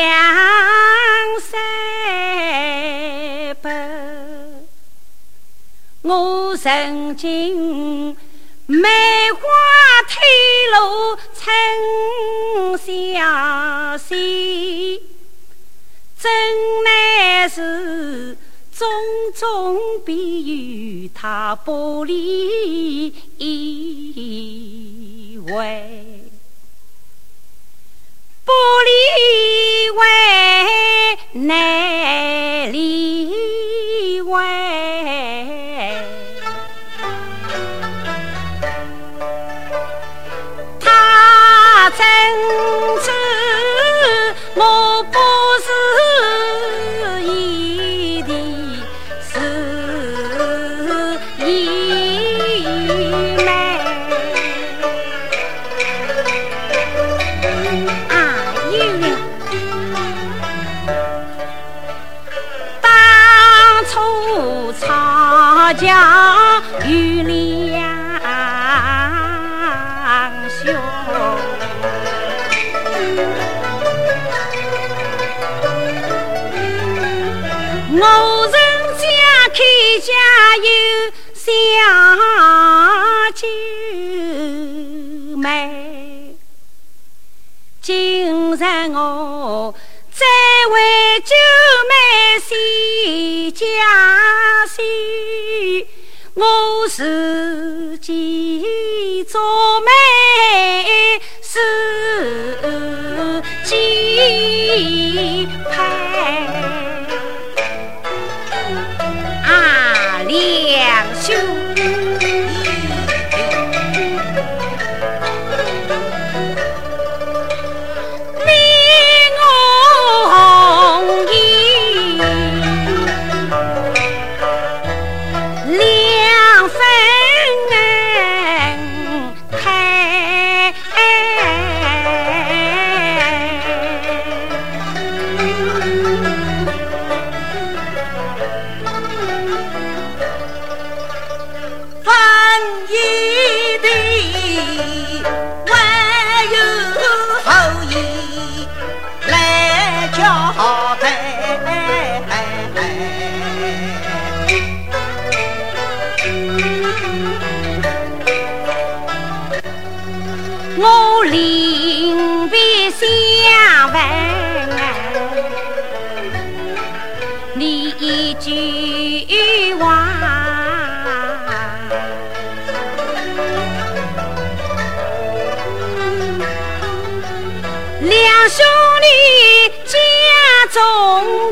两三百，我曾经梅花推路春相随，真乃是种种比喻他不离为。不离为难离为，我人家开家有小九妹，今日我。再为九妹洗家事，我自己做媒自己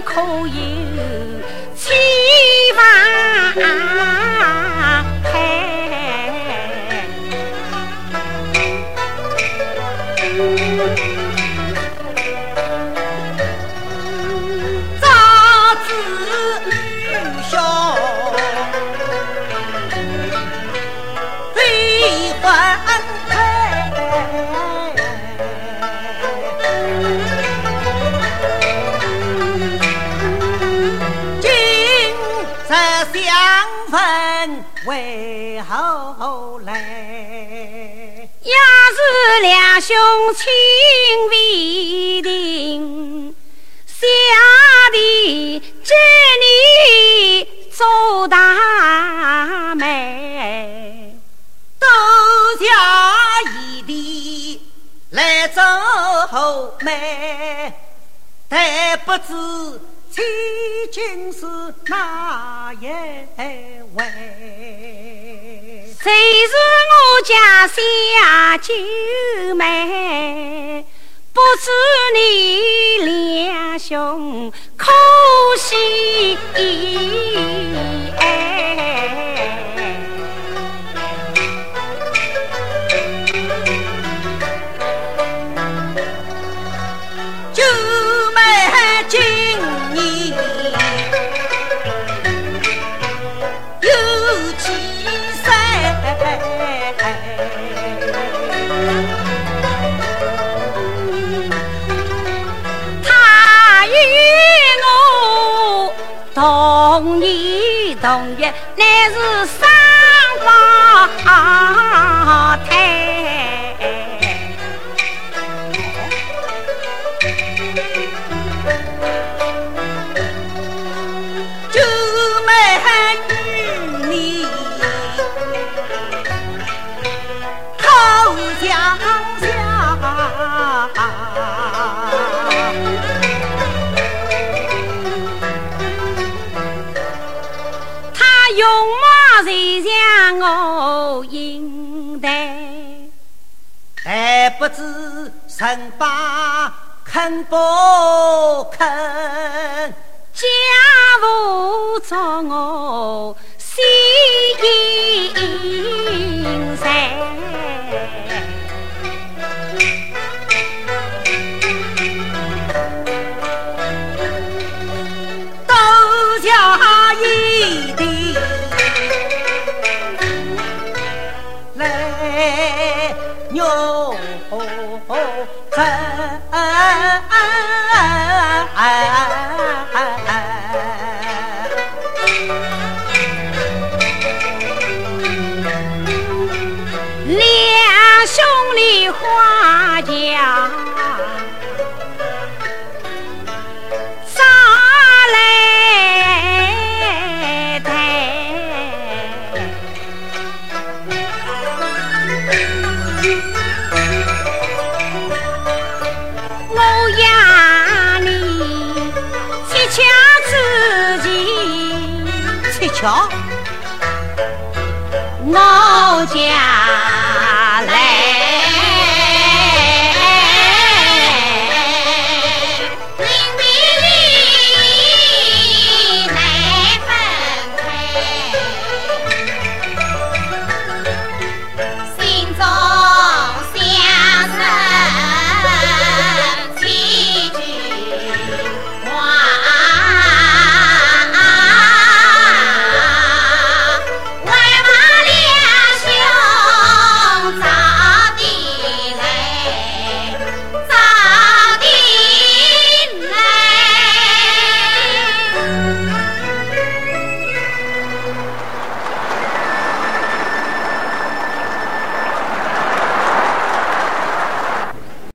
可有七万？分为后来，要是两兄亲未定，竟是哪一位？谁是我家小九妹？不知你两兄可惜。同月，乃是双胞成败肯不肯？家务找我洗衣。瞧，我家。